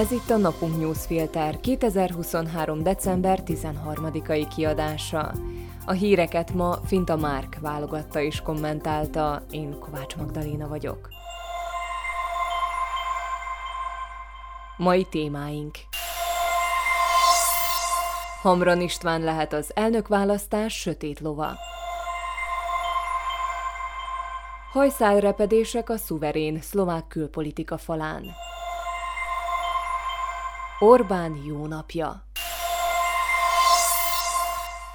Ez itt a Napunk Newsfilter 2023. december 13-ai kiadása. A híreket ma Finta Márk válogatta és kommentálta, én Kovács Magdaléna vagyok. Mai témáink Hamran István lehet az elnökválasztás sötét lova. Hajszálrepedések a szuverén szlovák külpolitika falán. Orbán jó napja.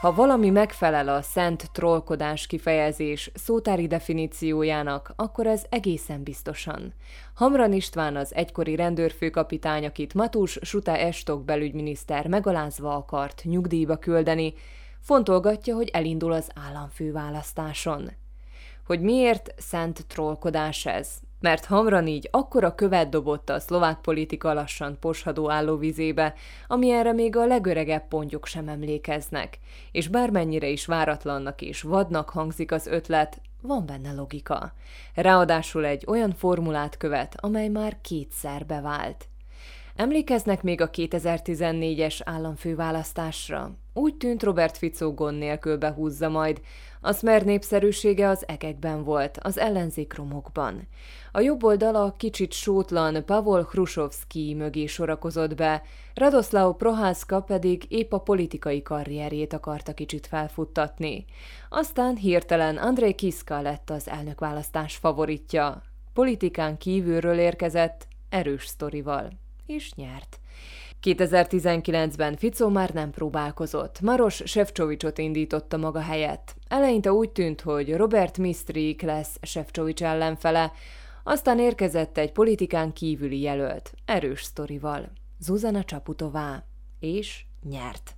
Ha valami megfelel a szent trollkodás kifejezés szótári definíciójának, akkor ez egészen biztosan. Hamran István az egykori rendőrfőkapitány, akit Matus Suta Estok belügyminiszter megalázva akart nyugdíjba küldeni, fontolgatja, hogy elindul az államfőválasztáson. Hogy miért szent trollkodás ez? Mert Hamran így akkora követ dobott a szlovák politika lassan poshadó állóvizébe, ami erre még a legöregebb pontyok sem emlékeznek, és bármennyire is váratlannak és vadnak hangzik az ötlet, van benne logika. Ráadásul egy olyan formulát követ, amely már kétszer bevált. Emlékeznek még a 2014-es államfőválasztásra? Úgy tűnt Robert Fico gond nélkül behúzza majd, a Smer népszerűsége az egekben volt, az ellenzék romokban. A jobb oldal a kicsit sótlan Pavol Hrusovszki mögé sorakozott be, Radoslav Prohászka pedig épp a politikai karrierjét akarta kicsit felfuttatni. Aztán hirtelen Andrei Kiska lett az elnökválasztás favoritja. Politikán kívülről érkezett, erős sztorival. És nyert. 2019-ben Fico már nem próbálkozott. Maros Sefcsovicsot indította maga helyett. Eleinte úgy tűnt, hogy Robert Mistrik lesz Sefcsovics ellenfele, aztán érkezett egy politikán kívüli jelölt, erős sztorival, Zuzana Csaputová, és nyert.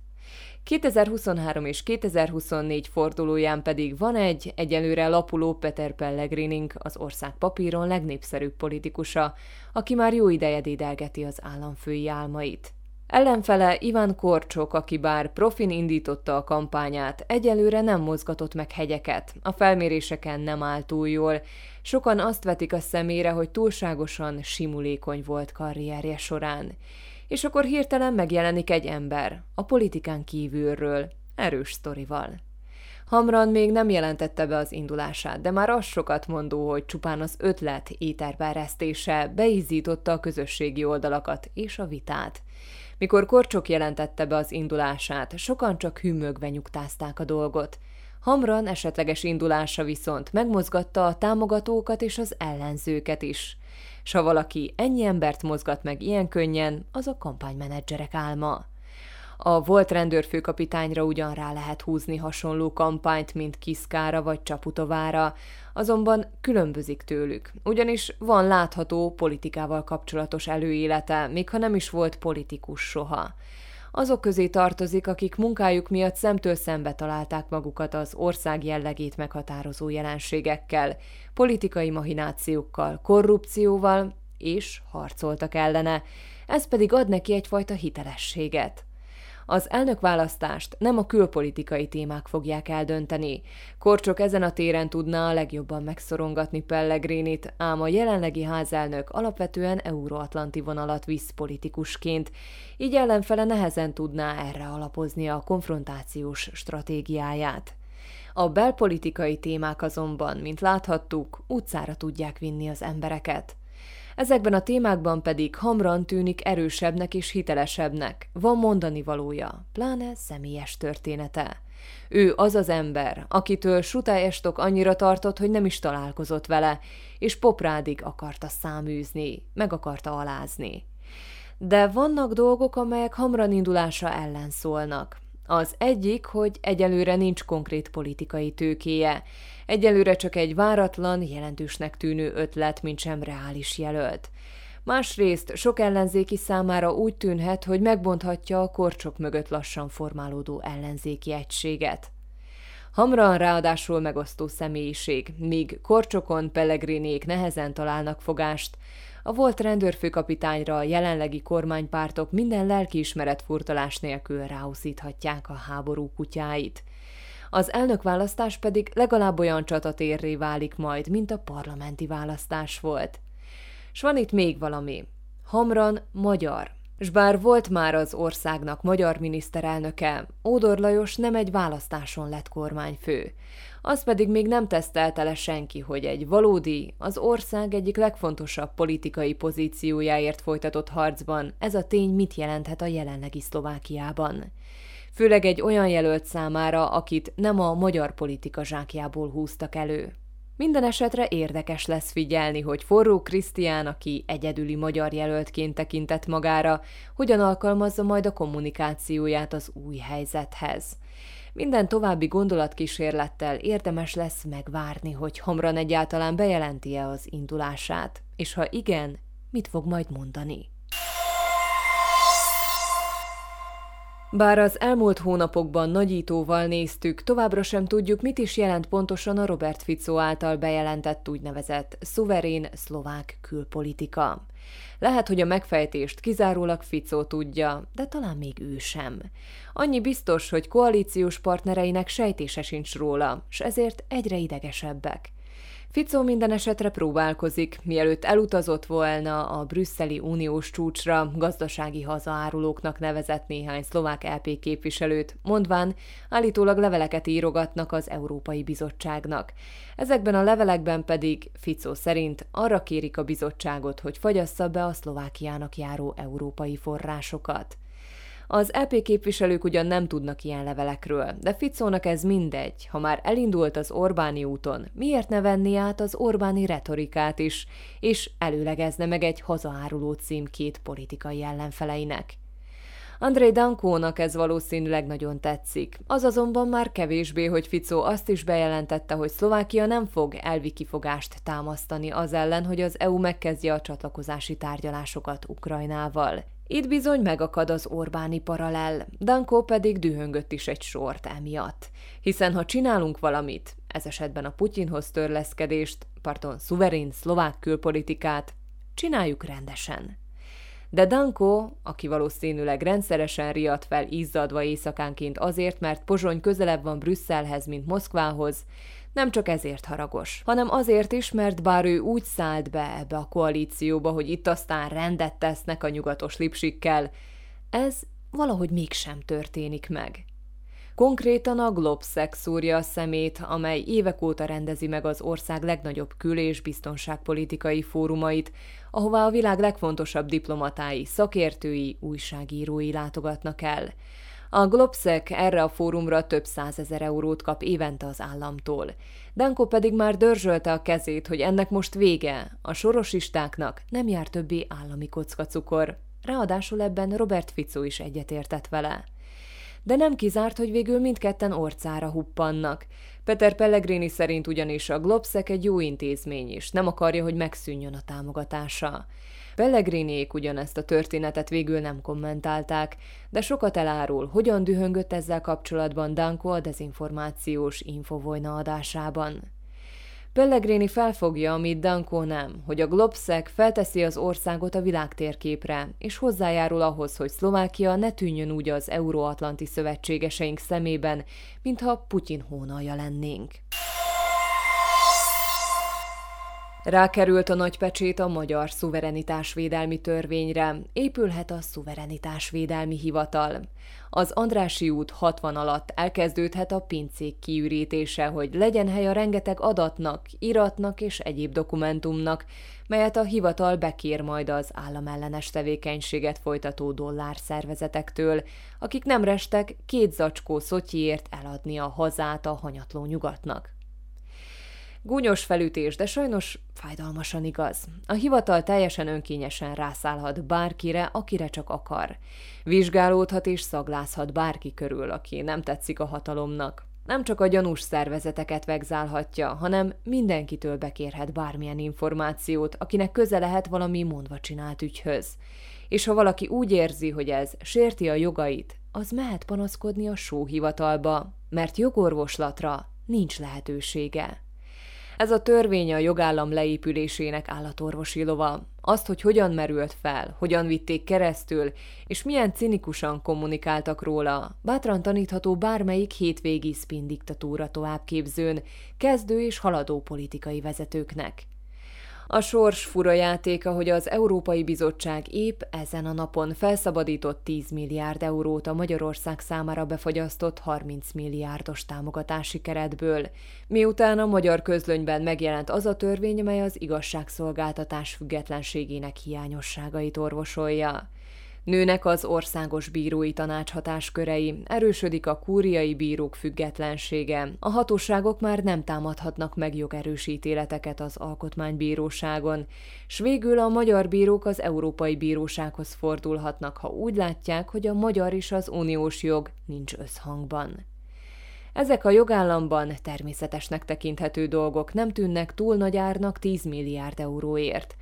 2023 és 2024 fordulóján pedig van egy egyelőre lapuló Peter Pellegrinink, az ország papíron legnépszerűbb politikusa, aki már jó ideje dédelgeti az államfői álmait. Ellenfele Iván Korcsok, aki bár profin indította a kampányát, egyelőre nem mozgatott meg hegyeket, a felméréseken nem áll túl jól. Sokan azt vetik a szemére, hogy túlságosan simulékony volt karrierje során. És akkor hirtelen megjelenik egy ember, a politikán kívülről, erős sztorival. Hamran még nem jelentette be az indulását, de már az sokat mondó, hogy csupán az ötlet éterberesztése beízította a közösségi oldalakat és a vitát. Mikor Korcsok jelentette be az indulását, sokan csak hűmögve nyugtázták a dolgot. Hamran esetleges indulása viszont megmozgatta a támogatókat és az ellenzőket is. S ha valaki ennyi embert mozgat meg ilyen könnyen, az a kampánymenedzserek álma. A volt rendőrfőkapitányra ugyan rá lehet húzni hasonló kampányt, mint Kiszkára vagy Csaputovára, azonban különbözik tőlük, ugyanis van látható politikával kapcsolatos előélete, még ha nem is volt politikus soha. Azok közé tartozik, akik munkájuk miatt szemtől szembe találták magukat az ország jellegét meghatározó jelenségekkel, politikai mahinációkkal, korrupcióval, és harcoltak ellene, ez pedig ad neki egyfajta hitelességet. Az elnökválasztást nem a külpolitikai témák fogják eldönteni. Korcsok ezen a téren tudná a legjobban megszorongatni Pellegrinit, ám a jelenlegi házelnök alapvetően euróatlanti vonalat visz politikusként, így ellenfele nehezen tudná erre alapozni a konfrontációs stratégiáját. A belpolitikai témák azonban, mint láthattuk, utcára tudják vinni az embereket. Ezekben a témákban pedig Hamran tűnik erősebbnek és hitelesebbnek, van mondani valója, pláne személyes története. Ő az az ember, akitől Suta annyira tartott, hogy nem is találkozott vele, és poprádig akarta száműzni, meg akarta alázni. De vannak dolgok, amelyek Hamran indulása ellen szólnak. Az egyik, hogy egyelőre nincs konkrét politikai tőkéje. Egyelőre csak egy váratlan, jelentősnek tűnő ötlet, mint sem reális jelölt. Másrészt sok ellenzéki számára úgy tűnhet, hogy megbonthatja a korcsok mögött lassan formálódó ellenzéki egységet. Hamran ráadásul megosztó személyiség, míg korcsokon Pellegrinék nehezen találnak fogást, a volt rendőrfőkapitányra a jelenlegi kormánypártok minden lelkiismeret furtalás nélkül ráuszíthatják a háború kutyáit. Az elnökválasztás pedig legalább olyan csatatérré válik majd, mint a parlamenti választás volt. S van itt még valami. Hamran magyar, S bár volt már az országnak magyar miniszterelnöke, Ódor Lajos nem egy választáson lett kormányfő. Az pedig még nem tesztelte le senki, hogy egy valódi, az ország egyik legfontosabb politikai pozíciójáért folytatott harcban ez a tény mit jelenthet a jelenlegi Szlovákiában. Főleg egy olyan jelölt számára, akit nem a magyar politika zsákjából húztak elő. Minden esetre érdekes lesz figyelni, hogy Forró Krisztián, aki egyedüli magyar jelöltként tekintett magára, hogyan alkalmazza majd a kommunikációját az új helyzethez. Minden további gondolatkísérlettel érdemes lesz megvárni, hogy Hamran egyáltalán bejelenti-e az indulását, és ha igen, mit fog majd mondani. Bár az elmúlt hónapokban nagyítóval néztük, továbbra sem tudjuk, mit is jelent pontosan a Robert Fico által bejelentett úgynevezett szuverén szlovák külpolitika. Lehet, hogy a megfejtést kizárólag Fico tudja, de talán még ő sem. Annyi biztos, hogy koalíciós partnereinek sejtése sincs róla, s ezért egyre idegesebbek. Fico minden esetre próbálkozik, mielőtt elutazott volna a brüsszeli uniós csúcsra, gazdasági hazaárulóknak nevezett néhány szlovák LP képviselőt, mondván állítólag leveleket írogatnak az Európai Bizottságnak. Ezekben a levelekben pedig Fico szerint arra kérik a bizottságot, hogy fagyassza be a Szlovákiának járó európai forrásokat. Az EP képviselők ugyan nem tudnak ilyen levelekről, de Ficónak ez mindegy, ha már elindult az Orbáni úton, miért ne venni át az Orbáni retorikát is, és előlegezne meg egy hazaáruló cím két politikai ellenfeleinek. Andrei Dankónak ez valószínűleg nagyon tetszik. Az azonban már kevésbé, hogy Fico azt is bejelentette, hogy Szlovákia nem fog elvi kifogást támasztani az ellen, hogy az EU megkezdje a csatlakozási tárgyalásokat Ukrajnával. Itt bizony megakad az Orbáni paralel, Danko pedig dühöngött is egy sort emiatt. Hiszen ha csinálunk valamit, ez esetben a Putyinhoz törleszkedést, parton szuverén szlovák külpolitikát, csináljuk rendesen. De Danko, aki valószínűleg rendszeresen riadt fel izzadva éjszakánként azért, mert Pozsony közelebb van Brüsszelhez, mint Moszkvához, nem csak ezért haragos, hanem azért is, mert bár ő úgy szállt be ebbe a koalícióba, hogy itt aztán rendet tesznek a nyugatos lipsikkel, ez valahogy mégsem történik meg. Konkrétan a Globsec szúrja a szemét, amely évek óta rendezi meg az ország legnagyobb kül- és biztonságpolitikai fórumait, ahová a világ legfontosabb diplomatái, szakértői, újságírói látogatnak el. A Globsec erre a fórumra több százezer eurót kap évente az államtól. Danko pedig már dörzsölte a kezét, hogy ennek most vége, a sorosistáknak nem jár többé állami kockacukor. Ráadásul ebben Robert Fico is egyetértett vele. De nem kizárt, hogy végül mindketten orcára huppannak. Peter Pellegrini szerint ugyanis a Globsec egy jó intézmény is, nem akarja, hogy megszűnjön a támogatása. Pellegriniék ugyanezt a történetet végül nem kommentálták, de sokat elárul, hogyan dühöngött ezzel kapcsolatban Danko a dezinformációs infovojna adásában. Pellegrini felfogja, amit Danko nem, hogy a Globsec felteszi az országot a világtérképre, és hozzájárul ahhoz, hogy Szlovákia ne tűnjön úgy az euróatlanti szövetségeseink szemében, mintha Putyin hónalja lennénk. Rákerült a nagypecsét a Magyar Szuverenitásvédelmi Törvényre, épülhet a Szuverenitásvédelmi Hivatal. Az Andrási út 60 alatt elkezdődhet a pincék kiürítése, hogy legyen hely a rengeteg adatnak, iratnak és egyéb dokumentumnak, melyet a hivatal bekér majd az államellenes tevékenységet folytató dollárszervezetektől, akik nem restek két zacskó szotyiért eladni a hazát a hanyatló nyugatnak. Gúnyos felütés, de sajnos fájdalmasan igaz. A hivatal teljesen önkényesen rászállhat bárkire, akire csak akar. Vizsgálódhat és szaglázhat bárki körül, aki nem tetszik a hatalomnak. Nem csak a gyanús szervezeteket vegzálhatja, hanem mindenkitől bekérhet bármilyen információt, akinek köze lehet valami mondva csinált ügyhöz. És ha valaki úgy érzi, hogy ez sérti a jogait, az mehet panaszkodni a sóhivatalba, mert jogorvoslatra nincs lehetősége. Ez a törvény a jogállam leépülésének állatorvosi lova. Azt, hogy hogyan merült fel, hogyan vitték keresztül, és milyen cinikusan kommunikáltak róla, bátran tanítható bármelyik hétvégi spin diktatúra továbbképzőn, kezdő és haladó politikai vezetőknek. A sors fura játéka, hogy az Európai Bizottság épp ezen a napon felszabadított 10 milliárd eurót a Magyarország számára befagyasztott 30 milliárdos támogatási keretből, miután a magyar közlönyben megjelent az a törvény, mely az igazságszolgáltatás függetlenségének hiányosságait orvosolja. Nőnek az országos bírói tanács hatáskörei, erősödik a kúriai bírók függetlensége, a hatóságok már nem támadhatnak meg jogerősítéleteket az alkotmánybíróságon, s végül a magyar bírók az Európai Bírósághoz fordulhatnak, ha úgy látják, hogy a magyar és az uniós jog nincs összhangban. Ezek a jogállamban természetesnek tekinthető dolgok nem tűnnek túl nagy árnak 10 milliárd euróért,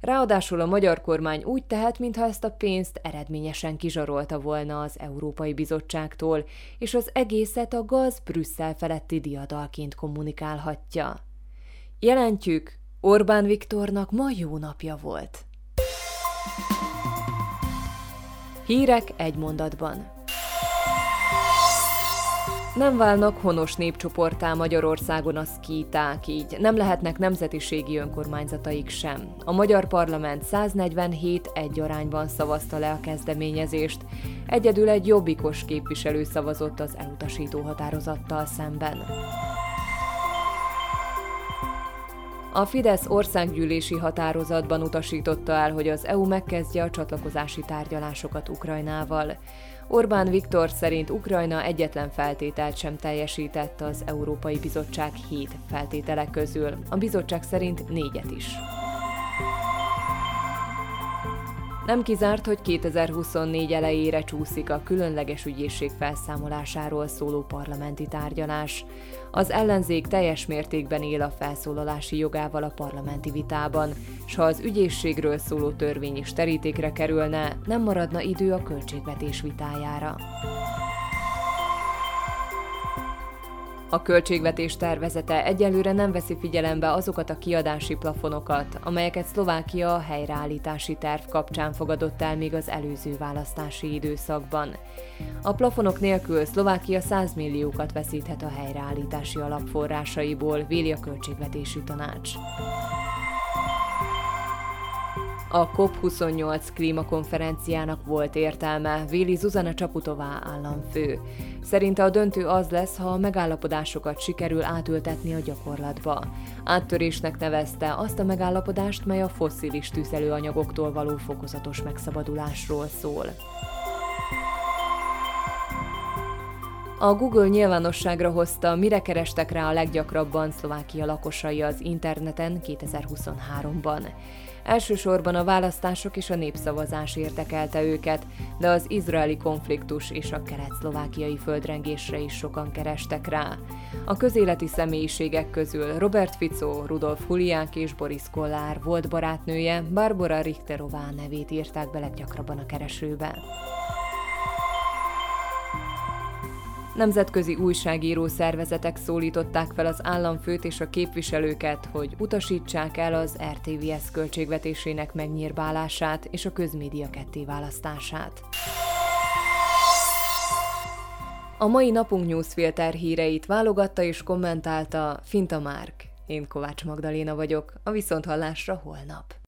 Ráadásul a magyar kormány úgy tehet, mintha ezt a pénzt eredményesen kizsarolta volna az Európai Bizottságtól, és az egészet a gaz Brüsszel feletti diadalként kommunikálhatja. Jelentjük, Orbán Viktornak ma jó napja volt. Hírek egy mondatban. Nem válnak honos népcsoportá Magyarországon a szkíták, így nem lehetnek nemzetiségi önkormányzataik sem. A magyar parlament 147 egy arányban szavazta le a kezdeményezést, egyedül egy jobbikos képviselő szavazott az elutasító határozattal szemben. A Fidesz országgyűlési határozatban utasította el, hogy az EU megkezdje a csatlakozási tárgyalásokat Ukrajnával. Orbán Viktor szerint Ukrajna egyetlen feltételt sem teljesített az Európai Bizottság hét feltétele közül, a bizottság szerint négyet is. Nem kizárt, hogy 2024 elejére csúszik a különleges ügyészség felszámolásáról szóló parlamenti tárgyalás. Az ellenzék teljes mértékben él a felszólalási jogával a parlamenti vitában, s ha az ügyészségről szóló törvény is terítékre kerülne, nem maradna idő a költségvetés vitájára. A költségvetés tervezete egyelőre nem veszi figyelembe azokat a kiadási plafonokat, amelyeket Szlovákia a helyreállítási terv kapcsán fogadott el még az előző választási időszakban. A plafonok nélkül Szlovákia 100 milliókat veszíthet a helyreállítási alapforrásaiból, véli a költségvetési tanács. A COP28 klímakonferenciának volt értelme, véli Zuzana Csaputová államfő. Szerinte a döntő az lesz, ha a megállapodásokat sikerül átültetni a gyakorlatba. Áttörésnek nevezte azt a megállapodást, mely a fosszilis tüzelőanyagoktól való fokozatos megszabadulásról szól. A Google nyilvánosságra hozta, mire kerestek rá a leggyakrabban Szlovákia lakosai az interneten 2023-ban. Elsősorban a választások és a népszavazás érdekelte őket, de az izraeli konfliktus és a kelet-szlovákiai földrengésre is sokan kerestek rá. A közéleti személyiségek közül Robert Fico, Rudolf Huliák és Boris Kollár volt barátnője, Barbara Richterová nevét írták be leggyakrabban a keresőbe. Nemzetközi újságíró szervezetek szólították fel az államfőt és a képviselőket, hogy utasítsák el az RTVS költségvetésének megnyírbálását és a közmédia kettéválasztását. A mai napunk newsfilter híreit válogatta és kommentálta Finta Márk. Én Kovács Magdaléna vagyok, a Viszonthallásra holnap.